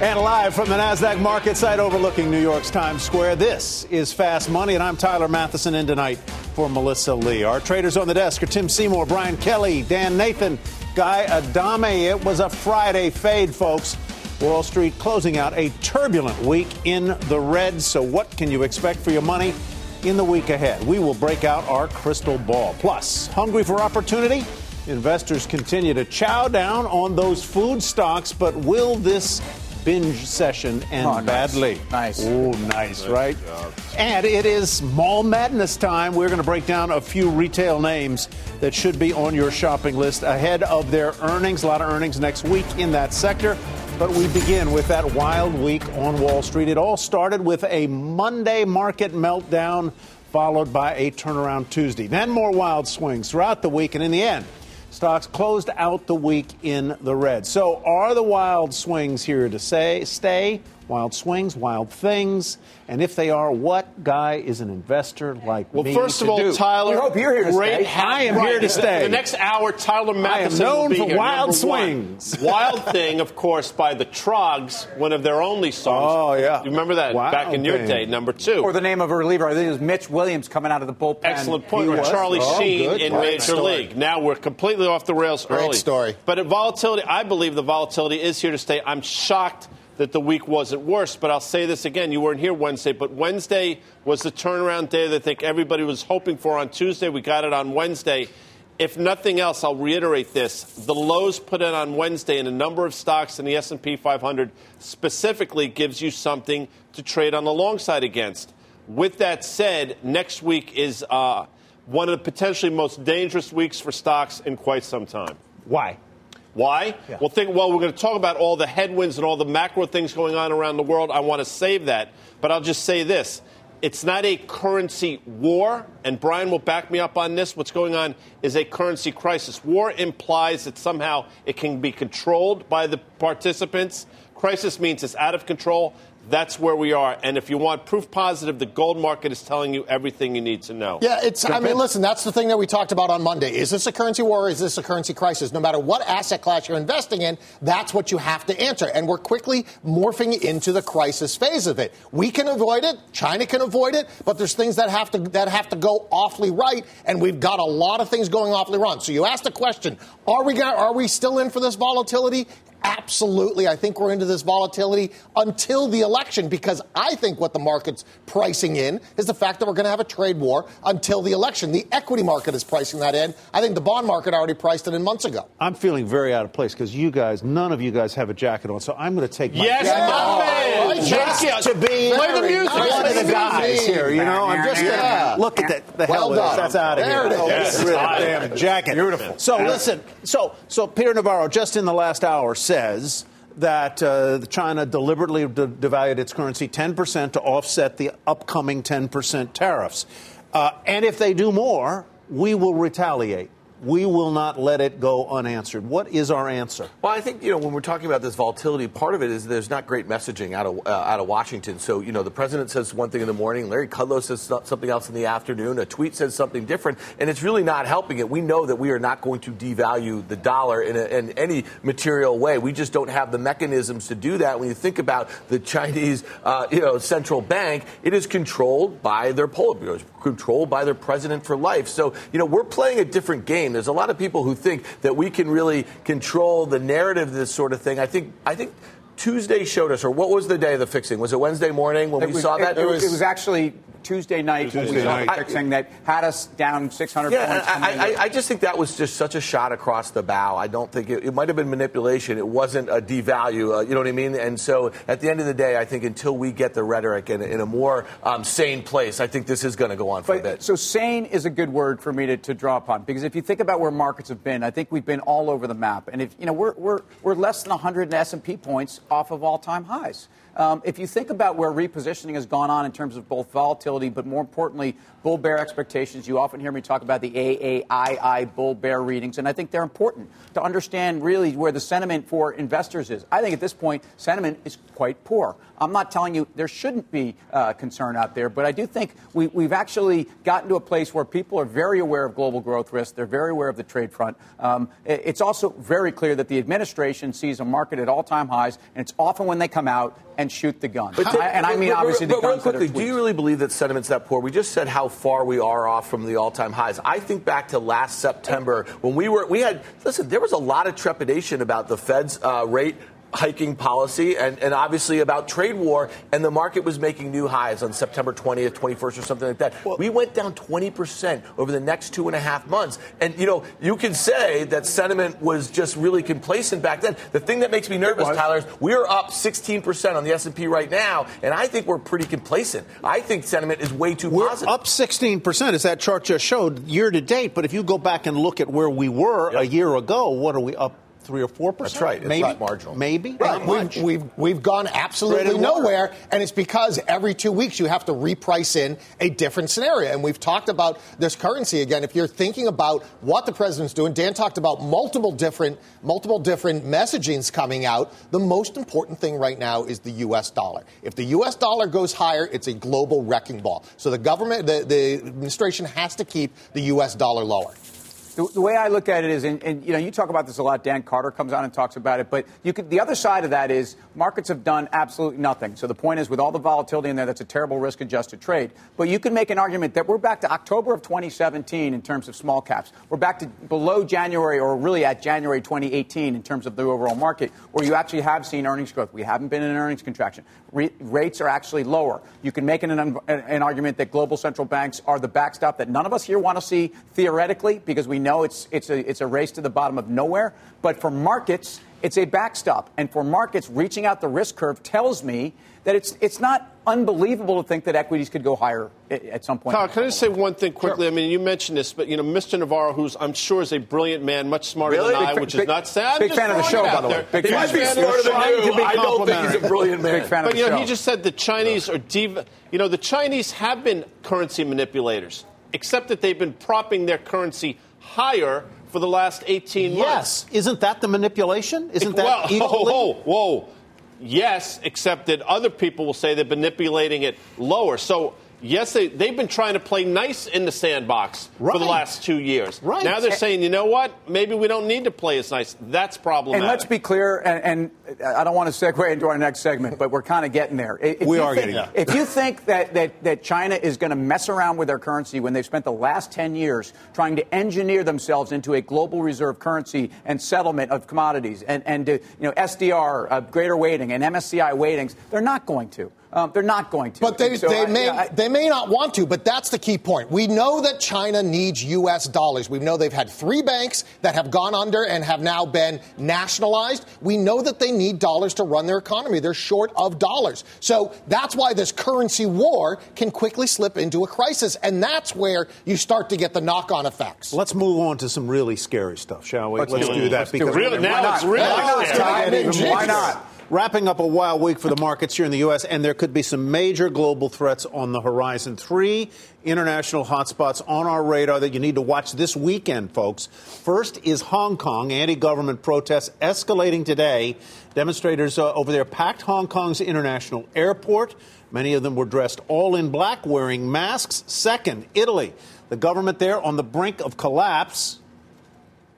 And live from the NASDAQ market site overlooking New York's Times Square, this is Fast Money, and I'm Tyler Mathisen in tonight for Melissa Lee. Our traders on the desk are Tim Seymour, Brian Kelly, Dan Nathan, Guy Adami. It was a Friday fade, folks. Wall Street closing out a turbulent week in the red. So, what can you expect for your money in the week ahead? We will break out our crystal ball. Plus, hungry for opportunity? Investors continue to chow down on those food stocks, but will this binge session end Oh, nice. badly? Nice. Oh, nice, right? And it is mall madness time. We're going to break down a few retail names that should be on your shopping list ahead of their earnings. A lot of earnings next week in that sector. But we begin with that wild week on Wall Street. It all started with a Monday market meltdown, followed by a turnaround Tuesday. Then more wild swings throughout the week, and in the end, Stocks closed out the week in the red. So, are the wild swings here to say stay? Wild swings, wild things, and if they are, what guy is an investor like me? Well, first of to all, do? Tyler, We hope you're here to great stay. hat- I am here to the- stay. The next hour, Tyler I am Mathisen will known be for here, wild number swings. wild thing, of course, by the Troggs, one of their only songs. Oh, yeah. You remember that Wild back in your day, number two. Or the name of a reliever. I think it was Mitch Williams coming out of the bullpen. Excellent point. He Or was. Charlie Oh, Sheen good. in Great Major story. League. Now we're completely off the rails Great early. story. But at volatility, I believe the volatility is here to stay. I'm shocked that the week wasn't worse, but I'll say this again. You weren't here Wednesday, but Wednesday was the turnaround day that I think everybody was hoping for on Tuesday. We got it on Wednesday. If nothing else, I'll reiterate this. The lows put in on Wednesday in a number of stocks in the S&P 500 specifically gives you something to trade on the long side against. With that said, next week is uh, one of the potentially most dangerous weeks for stocks in quite some time. Why? Why? Well, think. Well, we're going to talk about all the headwinds and all the macro things going on around the world. I want to save that, but I'll just say this: it's not a currency war, and Brian will back me up on this. What's going on is a currency crisis. War implies that somehow it can be controlled by the participants. Crisis means it's out of control. That's where we are. And if you want proof positive, the gold market is telling you everything you need to know. Yeah, it's. I mean, listen, that's the thing that we talked about on Monday. Is this a currency war? Or is this a currency crisis? No matter what asset class you're investing in, that's what you have to answer. And we're quickly morphing into the crisis phase of it. We can avoid it. China can avoid it. But there's things that have to that have to go awfully right. And we've got a lot of things going awfully wrong. So you asked the question: Are we gonna, are we still in for this volatility? Absolutely. I think we're into this volatility until the election because I think what the market's pricing in is the fact that we're going to have a trade war until the election. The equity market is pricing that in. I think the bond market already priced it in months ago. I'm feeling very out of place because you guys, none of you guys have a jacket on, so I'm going to take my Yes, jacket my off. man. Just Jackie, to be play the music. one of the guys here, you know. I'm just going Yeah. look at that. The hell Well it is. done. That's out of There here. it is. Oh, Yes. get rid of the damn jacket. Beautiful. So listen. So so Peter Navarro just in the last hour says that uh, China deliberately de- devalued its currency 10% to offset the upcoming 10% tariffs. Uh, and if they do more, we will retaliate. We will not let it go unanswered. What is our answer? Well, I think you know when we're talking about this volatility, part of it is there's not great messaging out of uh, out of Washington. So you know the president says one thing in the morning, Larry Kudlow says something else in the afternoon, a tweet says something different, and it's really not helping it. We know that we are not going to devalue the dollar in, a, in any material way. We just don't have the mechanisms to do that. When you think about the Chinese, uh, you know, central bank, it is controlled by their Politburo, controlled by their president for life. So you know we're playing a different game. There's a lot of people who think that we can really control the narrative of this sort of thing. I think I think Tuesday showed us, or what was the day of the fixing? Was it Wednesday morning when It we was- saw it- that? It, was, it was actually Tuesday night when we saw fixing that had us down 600 Yeah, points. I, I, I just think that was just such a shot across the bow. I don't think it, it might have been manipulation. It wasn't a devalue. Uh, you know what I mean? And so at the end of the day, I think until we get the rhetoric in, in a more um, sane place, I think this is going to go on for a bit. so sane is a good word for me to, to draw upon because if you think about where markets have been, I think we've been all over the map. And if you know we're we're, we're less than 100 S and P points off of all-time highs. Um, if you think about where repositioning has gone on in terms of both volatility, but more importantly, bull bear expectations, you often hear me talk about the AAII bull bear readings, and I think they're important to understand really where the sentiment for investors is. I think at this point, sentiment is quite poor. I'm not telling you there shouldn't be uh, concern out there, but I do think we, we've actually gotten to a place where people are very aware of global growth risks. They're very aware of the trade front. Um, it's also very clear that the administration sees a market at all-time highs, and it's often when they come out and shoot the gun. But I- and I mean, but- obviously, but the real guns are quickly, do you really believe that sentiment's that poor? We just said how far we are off from the all-time highs. I think back to last September when we were we had listen. There was a lot of trepidation about the Fed's uh, rate. Hiking policy and, and obviously about trade war, and the market was making new highs on September 20th, 21st, or something like that. we went down 20% over the next two and a half months. And, you know, you can say that sentiment was just really complacent back then. The thing that makes me nervous. Tyler, is we're up 16% on the S&P right now, and I think we're pretty complacent. I think sentiment is way too We're positive. up 16%, as that chart just showed, year to date. But if you go back and look at where we were a year ago, what are we up? Three or four percent. That's right. It's Maybe not marginal. Maybe. Right. We've, we've, we've gone absolutely Bread and water. nowhere, and it's because every two weeks you have to reprice in a different scenario. And we've talked about this currency again. If you're thinking about what the president's doing, Dan talked about multiple different, multiple different messagings coming out. The most important thing right now is the U.S. dollar. If the U.S. dollar goes higher, it's a global wrecking ball. So the government, the, the administration has to keep the U.S. dollar lower. The, the way I look at it is, and, and you know, you talk about this a lot. Dan Carter comes on and talks about it, but you could, the other side of that is markets have done absolutely nothing. So the point is, with all the volatility in there, that's a terrible risk-adjusted trade. But you can make an argument that we're back to October of 2017 in terms of small caps. We're back to below January, or really at January 2018 in terms of the overall market, where you actually have seen earnings growth. We haven't been in an earnings contraction. Re- rates are actually lower. You can make an, an, an argument that global central banks are the backstop that none of us here want to see theoretically, because we know it's, it's, a, it's a race to the bottom of nowhere. But for markets, it's a backstop. And for markets, reaching out the risk curve tells me that it's, it's not unbelievable to think that equities could go higher at, some point. Kyle, can I just say one thing quickly? I mean, you mentioned this, but you know, Mr. Navarro, who's I'm sure is a brilliant man, much smarter Really? than I, Big fa- which big- is not sad. Big fan of the show, by the way. Big he fan might of be the show. smarter than you. I don't think he's a brilliant man. Big fan of the you know, show. he just said the Chinese are diva. You know, the Chinese have been currency manipulators, except that they've been propping their currency higher for the last 18 months. Yes. Isn't that the manipulation? Isn't that well, equally? whoa, whoa, whoa. Yes, except that other people will say they're manipulating it lower. So, yes, they, they've been trying to play nice in the sandbox for the last two years. Right. Now they're saying, you know what? Maybe we don't need to play as nice. That's problematic. And let's be clear, and, and I don't want to segue into our next segment, but we're kind of getting there. If We you are think- getting there. If you think that, that, that China is going to mess around with their currency when they've spent the last 10 years trying to engineer themselves into a global reserve currency and settlement of commodities and, and uh, you know, SDR, uh, greater weighting, and MSCI weightings, they're not going to. Um, they're not going to. But they, so they, I- may, I- they may not want to, but that's the key point. We know that China needs U.S. dollars. We know they've had three banks that have gone under and have now been nationalized. We know that they need dollars to run their economy. They're short of dollars. So that's why this currency war can quickly slip into a crisis. And that's where you start to get the knock on effects. Let's move on to some really scary stuff, shall we? Let's Let's, do do that Let's because it. Really, Why now it's really Why not? Wrapping up a wild week for the markets here in the U.S., and there could be some major global threats on the horizon. Three international hotspots on our radar that you need to watch this weekend, folks. First is Hong Kong. Anti government protests escalating today. Demonstrators uh, over there packed Hong Kong's international airport. Many of them were dressed all in black, wearing masks. Second, Italy. The government there on the brink of collapse.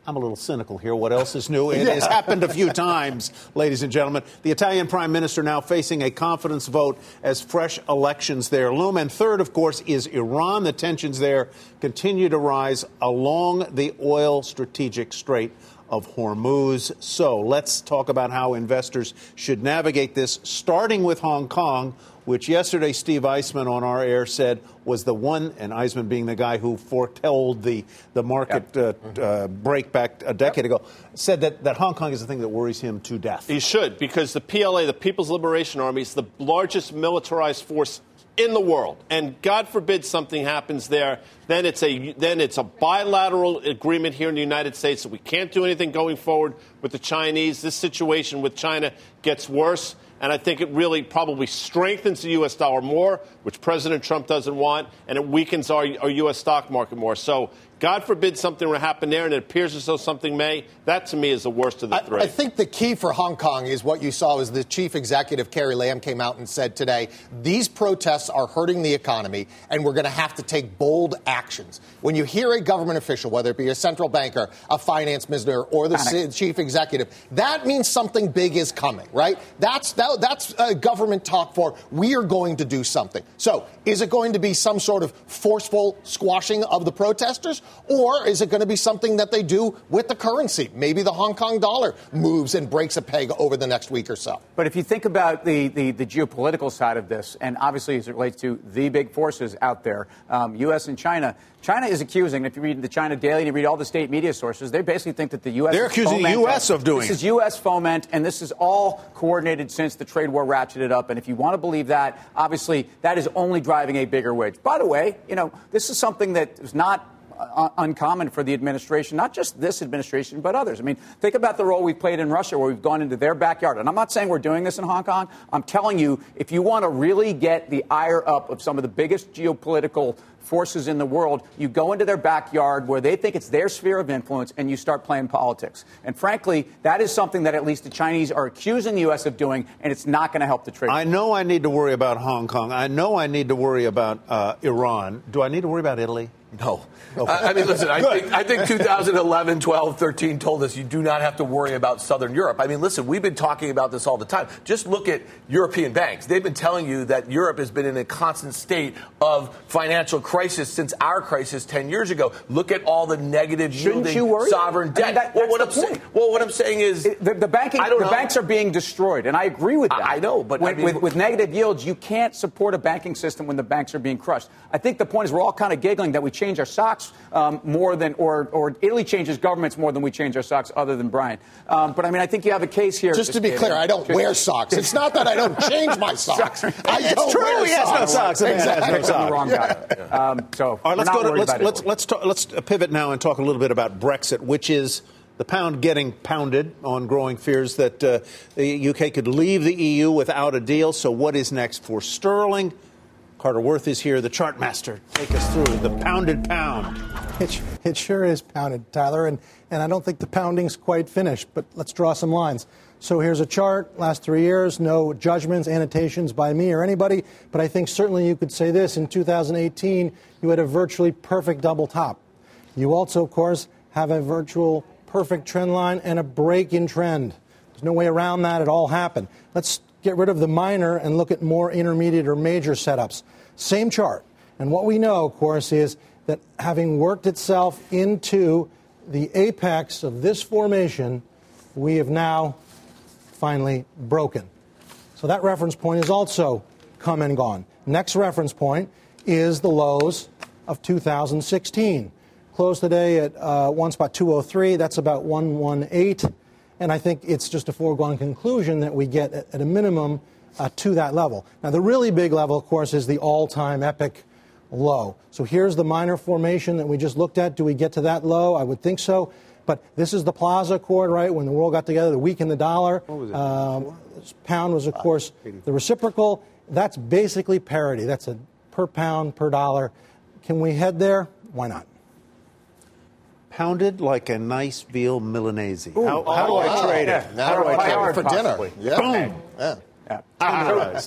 I'm a little cynical here. What else is new? It has happened a few times, ladies and gentlemen. The Italian prime minister now facing a confidence vote as fresh elections there loom. And third, of course, is Iran. The tensions there continue to rise along the oil strategic Strait of Hormuz. So let's talk about how investors should navigate this, starting with Hong Kong which yesterday Steve Eisman on our air said was the one, and Eisman being the guy who foretold the, the market yep. uh, uh, break back a decade yep. ago, said that, that Hong Kong is the thing that worries him to death. He should, because the PLA, the People's Liberation Army, is the largest militarized force in the world. And God forbid something happens there, then it's a then it's a bilateral agreement here in the United States that we can't do anything going forward with the Chinese. This situation with China gets worse. And I think it really probably strengthens the U.S. dollar more, which President Trump doesn't want, and it weakens our, our U.S. stock market more. So God forbid something will happen there, and it appears as though something may. That to me is the worst of the three. I think the key for Hong Kong is what you saw is the chief executive Carrie Lam came out and said today these protests are hurting the economy, and we're going to have to take bold actions. When you hear a government official, whether it be a central banker, a finance minister, or the Panic. chief executive, that means something big is coming, right? That's that, that's uh, government talk for we are going to do something. So, is it going to be some sort of forceful squashing of the protesters? Or is it going to be something that they do with the currency? Maybe the Hong Kong dollar moves and breaks a peg over the next week or so. But if you think about the, the, the geopolitical side of this, and obviously as it relates to the big forces out there, um, U.S. and China, China is accusing, if you read the China Daily and you read all the state media sources, they basically think that the U.S. They're accusing the U.S. of doing this it. This is U.S. foment, and this is all coordinated since the trade war ratcheted up. And if you want to believe that, obviously that is only driving a bigger wedge. By the way, you know, this is something that is not uh, uncommon for the administration, not just this administration, but others. I mean, think about the role we've played in Russia, where we've gone into their backyard. And I'm not saying we're doing this in Hong Kong. I'm telling you, if you want to really get the ire up of some of the biggest geopolitical forces in the world, you go into their backyard where they think it's their sphere of influence and you start playing politics. And frankly, that is something that at least the Chinese are accusing the U.S. of doing, and it's not going to help the trade. I know I need to worry about Hong Kong. I know I need to worry about uh, Iran. Do I need to worry about Italy? No. I mean, listen, I think, I think 2011, 12, 13 told us you do not have to worry about Southern Europe. I mean, listen, we've been talking about this all the time. Just look at European banks. They've been telling you that Europe has been in a constant state of financial crisis since our crisis 10 years ago. Look at all the negative Shouldn't yielding sovereign debt. I mean, that, well, what I'm saying, well, what I'm saying is the, the banking, the know. banks are being destroyed, and I agree with that. I, I know, but when, I mean, with, with negative yields, you can't support a banking system when the banks are being crushed. I think the point is we're all kind of giggling that we change our socks um, more than, or, or Italy changes governments more than we change our socks, other than Brian. Um, but I mean, I think you have a case here. Just to be clear, I don't wear socks. It's not that I don't change my socks. I don't true. Wear he has no socks. Exactly. No socks. the wrong guy. Yeah. Um, so all right, let's go to let's let's let's, talk, let's pivot now and talk a little bit about Brexit, which is the pound getting pounded on growing fears that uh, the UK could leave the EU without a deal. So, what is next for sterling? Carter Worth is here, the chart master. Take us through the pounded pound. It, it sure is pounded, Tyler, and, and I don't think the pounding's quite finished, but let's draw some lines. So here's a chart, last three years, no judgments, annotations by me or anybody, but I think certainly you could say this in 2018, you had a virtually perfect double top. You also, of course, have a virtual perfect trend line and a break in trend. There's no way around that. It all happened. Let's get rid of the minor and look at more intermediate or major setups. Same chart. And what we know, of course, is that having worked itself into the apex of this formation, we have now finally broken. So that reference point is also come and gone. Next reference point is the lows of 2016. Closed today at uh, one spot 203. That's about 118. And I think it's just a foregone conclusion that we get, at a minimum, uh, to that level. Now, the really big level, of course, is the all time epic low. So here's the minor formation that we just looked at. Do we get to that low? I would think so. But this is the Plaza Accord, right? When the world got together, the week in the dollar. Was Um, pound was, of course, the reciprocal. That's basically parity. That's a per pound per dollar. Can we head there? Why not? Pounded like a nice veal Milanese. Ooh, how, how oh, do I trade it? Now how do I trade it for possibly. dinner? Yeah. Boom. Yeah. yeah. Ah.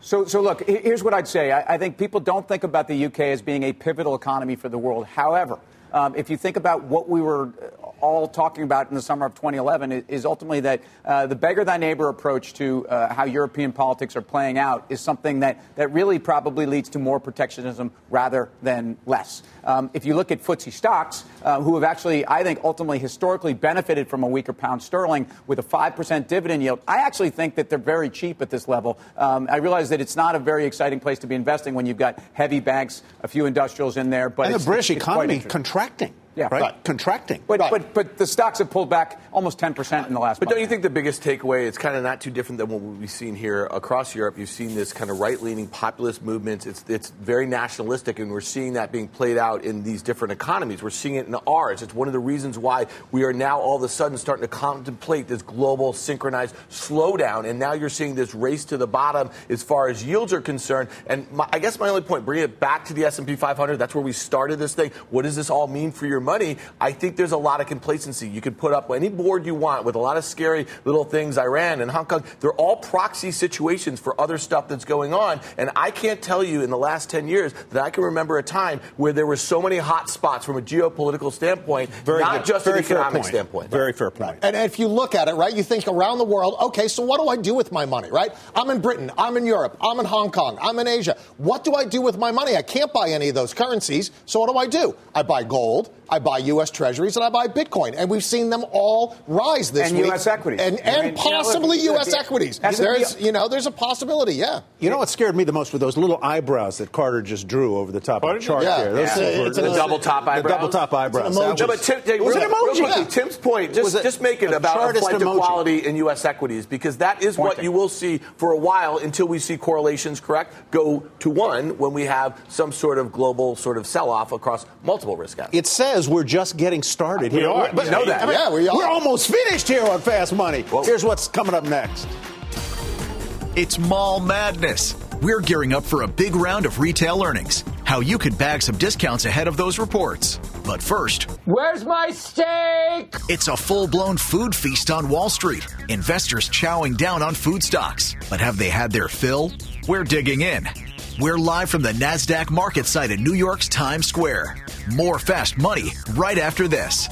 So, so look, here's what I'd say. I, I, think people don't think about the UK as being a pivotal economy for the world. However, um, if you think about what we were all talking about in the summer of 2011 is, ultimately that uh, the beggar thy neighbor approach to uh, how European politics are playing out is something that, that really probably leads to more protectionism rather than less. Um, if you look at FTSE stocks, uh, who have actually, I think, ultimately historically benefited from a weaker pound sterling with a 5% dividend yield, I actually think that they're very cheap at this level. Um, I realize that it's not a very exciting place to be investing when you've got heavy banks, a few industrials in there, but and the British economy contracting. Yeah, right. Right. Contracting. But, right. but but the stocks have pulled back almost 10% in the last But month. don't you think the biggest takeaway, it's kind of not too different than what we've seen here across Europe. You've seen this kind of right leaning populist movements. It's, it's very nationalistic, and we're seeing that being played out in these different economies. We're seeing it in ours. It's one of the reasons why we are now all of a sudden starting to contemplate this global synchronized slowdown. And now you're seeing this race to the bottom as far as yields are concerned. And my, I guess my only point, bringing it back to the S&P 500, that's where we started this thing. What does this all mean for your money? I think there's a lot of complacency. You can put up any board you want with a lot of scary little things, Iran and Hong Kong. They're all proxy situations for other stuff that's going on. And I can't tell you in the last 10 years that I can remember a time where there were so many hot spots from a geopolitical standpoint, Very not good. just Very an economic point. standpoint. Very fair point. And if you look at it, right, you think around the world, okay, so what do I do with my money, right? I'm in Britain, I'm in Europe, I'm in Hong Kong, I'm in Asia. What do I do with my money? I can't buy any of those currencies, so what do I do? I buy gold, I buy U.S. Treasuries, and I buy Bitcoin. And we've seen them all rise this and week. U.S. equities. And, I and mean, you know, possibly look, U.S. equities. There's, you know, there's a possibility, yeah. You know what scared me the most were those little eyebrows that Carter just drew over the top Carter of the chart did? there. Those Yeah. were- It's The an- double top the eyebrows. double top eyebrows. It's an No, but Tim, hey, was real, an emoji. quickly, Yeah. Tim's point, just, it just make it a about a chartist flight to quality in U.S. equities because that is what you will see for a while until we see correlations, correct, go to one when we have some sort of global sort of sell-off across multiple risk assets. It says we're just getting started We here. are. But We know that. I mean, Yeah, we are. We're almost finished here on Fast Money. Whoa. Here's what's coming up next. It's Mall Madness. We're gearing up for a big round of retail earnings. How you could bag some discounts ahead of those reports. But first, Where's my steak? it's a full blown food feast on Wall Street. Investors chowing down on food stocks. But have they had their fill? We're digging in. We're live from the NASDAQ market site in New York's Times Square. More fast money right after this.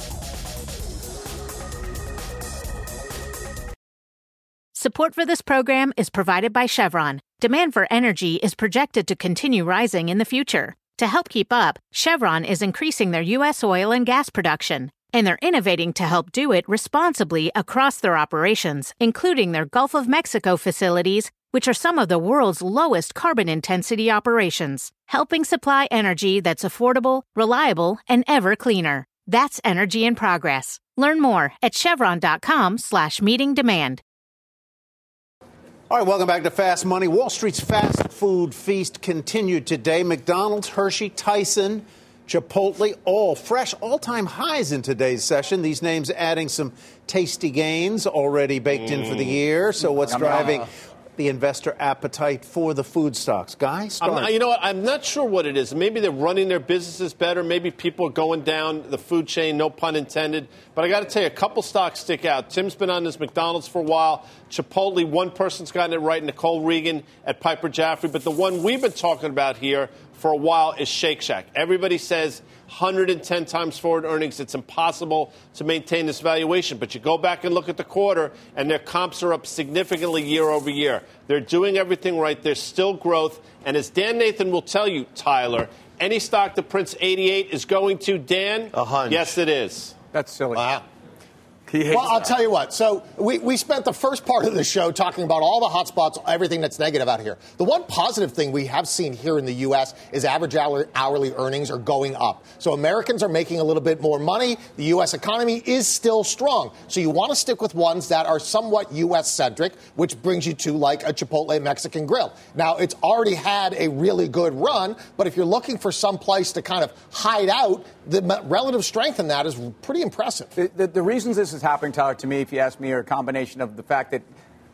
Support for this program is provided by Chevron. Demand for energy is projected to continue rising in the future. To help keep up, Chevron is increasing their U.S. oil and gas production, and they're innovating to help do it responsibly across their operations, including their Gulf of Mexico facilities, which are some of the world's lowest carbon intensity operations, helping supply energy that's affordable, reliable, and ever cleaner. That's energy in progress. Learn more at chevron.com slash meeting demand. All right, welcome back to Fast Money. Wall Street's fast food feast continued today. McDonald's, Hershey, Tyson, Chipotle, all fresh all time highs in today's session. These names adding some tasty gains already baked in for the mm. year. So, what's driving the investor appetite for the food stocks? Guy, I'm start. not- you know what? I'm not sure what it is. Maybe they're running their businesses better. Maybe people are going down the food chain, no pun intended. But I got to tell you, a couple stocks stick out. Tim's been on this McDonald's for a while. Chipotle, one person's gotten it right, Nicole Regan at Piper Jaffray. But the one we've been talking about here for a while is Shake Shack. Everybody says 110 times forward earnings. It's impossible to maintain this valuation. But you go back and look at the quarter, and their comps are up significantly year over year. They're doing everything right. There's still growth. And as Dan Nathan will tell you, Tyler, any stock that prints 88 is going to, Dan? A hunch. Yes, it is. That's silly. Wow. He hates Well, I'll that. tell you what. So we, we spent the first part of the show talking about all the hot spots, everything that's negative out here. The one positive thing we have seen here in the U.S. is average hourly, hourly earnings are going up. So Americans are making a little bit more money. The U.S. economy is still strong. So you want to stick with ones that are somewhat U.S. centric, which brings you to like a Chipotle Mexican grill. Now, it's already had a really good run, but if you're looking for some place to kind of hide out, the relative strength in that is pretty impressive. The, the, the reasons this is happening, Tyler, to me, if you ask me, are a combination of the fact that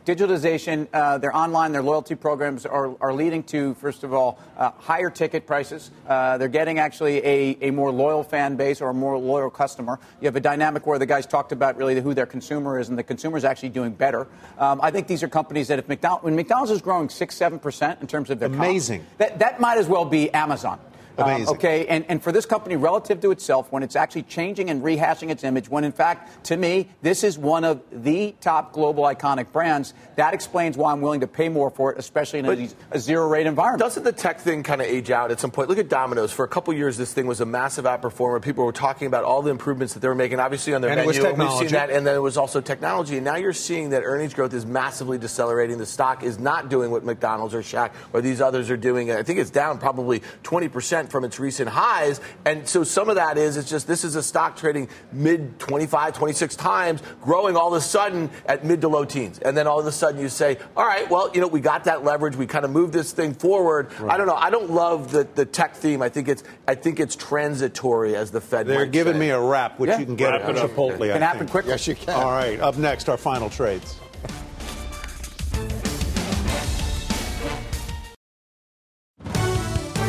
digitalization, uh, their online, their loyalty programs are, are leading to, first of all, uh, higher ticket prices. Uh, they're getting actually a, a more loyal fan base or a more loyal customer. You have a dynamic where the guys talked about really who their consumer is, and the consumer is actually doing better. Um, I think these are companies that if McDonald's, when McDonald's is growing six, seven percent in terms of their comp, Amazing. that, that might as well be Amazon. Um, Amazing. okay, and, and for this company, relative to itself, when it's actually changing and rehashing its image, when in fact, to me, this is one of the top global iconic brands, that explains why I'm willing to pay more for it, especially in a, a zero rate environment. Doesn't the tech thing kind of age out at some point? Look at Domino's. For a couple years, this thing was a massive outperformer. People were talking about all the improvements that they were making, obviously on their And it was menu. and we've technology. seen that, and then it was also technology. And now you're seeing that earnings growth is massively decelerating. The stock is not doing what McDonald's or Shack or these others are doing. I think it's down probably 20% from its recent highs. And so some of that is it's just this is a stock trading mid 25, 26 times, growing all of a sudden at mid to low teens. And then all of a sudden you say, all right, well, you know, we got that leverage. We kind of moved this thing forward. I don't know. I don't love the, the tech theme. I think it's I think it's transitory as the Fed. They're might giving say. me a wrap, which Yeah. you can get Wrap at it up. Chipotle. I Can happen think. quickly. Yes, you can. All right, up next, our final trades.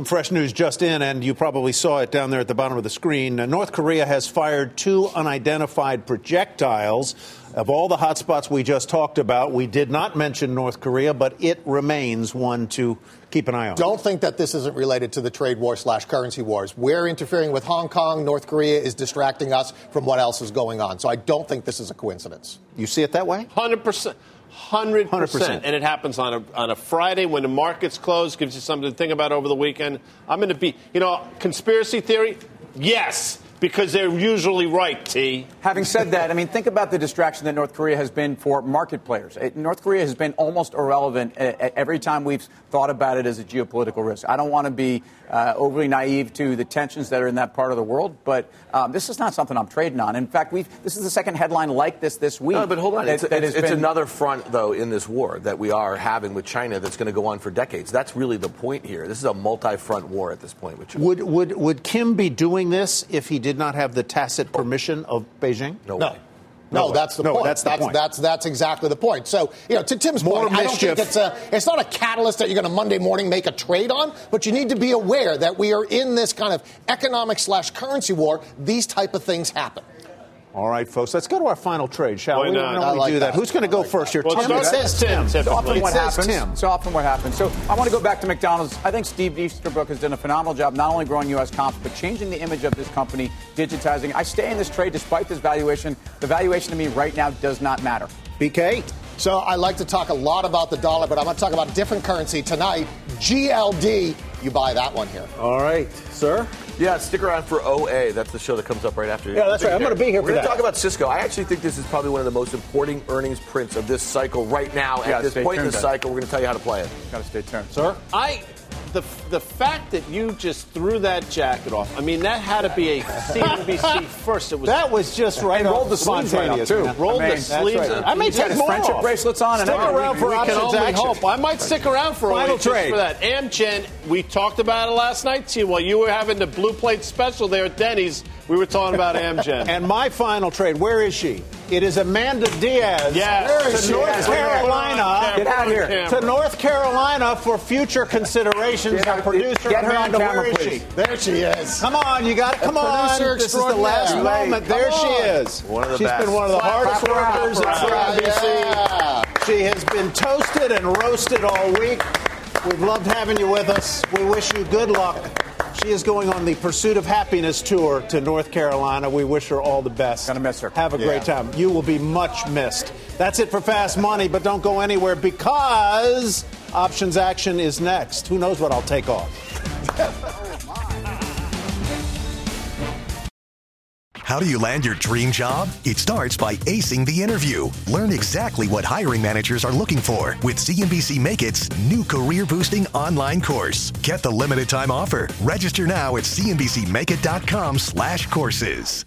Some fresh news just in, and you probably saw it down there at the bottom of the screen. Uh, North Korea has fired two unidentified projectiles. Of all the hotspots we just talked about, we did not mention North Korea, but it remains one to keep an eye on. Don't think that this isn't related to the trade war slash currency wars. We're interfering with Hong Kong. North Korea is distracting us from what else is going on. So I don't think this is a coincidence. You see it that way? Hundred percent. Hundred 100%. percent, and it happens on a on a Friday when the markets close. Gives you something to think about over the weekend. I'm going to be, you know, conspiracy theory. Yes, because they're usually right. T. Having said that, I mean, think about the distraction that North Korea has been for market players. It, North Korea has been almost irrelevant every time we've thought about it as a geopolitical risk. I don't want to be uh, overly naive to the tensions that are in that part of the world, but um, this is not something I'm trading on. In fact, we've this is the second headline like this this week. No, but hold on. that- it's that it's, it's been- another front, though, in this war that we are having with China that's going to go on for decades. That's really the point here. This is a multi front war at this point with China. Would, would, would Kim be doing this if he did not have the tacit permission of Beijing? No, No. No, No, that's the no, point. that's the point. That's, that's exactly the point. So, you know, to Tim's More point, I don't think it's a it's not a catalyst that you're going to Monday morning make a trade on, but you need to be aware that we are in this kind of economic slash currency war. These type of things happen. All right, folks, let's go to our final trade, shall Why we? not? Why don't I like do that? that. Who's going to go like first that. here? Well, Tim, it says Tim. It's often typically. what says happens. Tim. It's often what happens. So I want to go back to McDonald's. I think Steve Easterbrook has done a phenomenal job not only growing U.S. comps, but changing the image of this company, digitizing. I stay in this trade despite this valuation. The valuation to me right now does not matter. BK? So I like to talk a lot about the dollar, but I'm going to talk about a different currency tonight. GLD. You buy that one here. All right, sir. Yeah, stick around for OA. That's the show that comes up right after. Yeah, that's right. I'm gonna be here We're for gonna that. talk about Cisco. I actually think this is probably one of the most important earnings prints of this cycle right now. At this stay point in the cycle, we're going to tell you how to play it. Got to stay tuned. Sir? I, the the fact that you just threw that jacket off. I mean, that had to be a CNBC first. It was That was just right And off rolled the sleeves right up, too. rolled I mean, the sleeves. right. I may He's take more friendship off. bracelets on Stick everything. around for we can options only action. hope. I might stick around for a Final while trade. for that. Amgen, we talked about it last night, T. While you were having the blue plate special there at Denny's, we were talking about Amgen. And my final trade, where is she? It is Amanda Diaz Yeah. Where is to she? North Carolina. Get out here. Camera. To North Carolina for future considerations. Get Our her- producer, get her on Amanda, camera, where is please. she? There she is. Come on, you got it. Come on. This is the last extraordinaire. moment. Come there she on. is. One of the She's best. been one of the Clap, hardest clap, clap, workers at clap. CNBC. Yeah. She has been toasted and roasted all week. We've loved having you with us. We wish you good luck. She is going on the Pursuit of Happiness tour to North Carolina. We wish her all the best. Gonna miss her. Have a great time. You will be much missed. That's it for Fast Money, but don't go anywhere because options action is next. Who knows what I'll take off? How do you land your dream job? It starts by acing the interview. Learn exactly what hiring managers are looking for with CNBC Make It's new career boosting online course. Get the limited time offer. Register now at cnbcmakeit.com slash courses.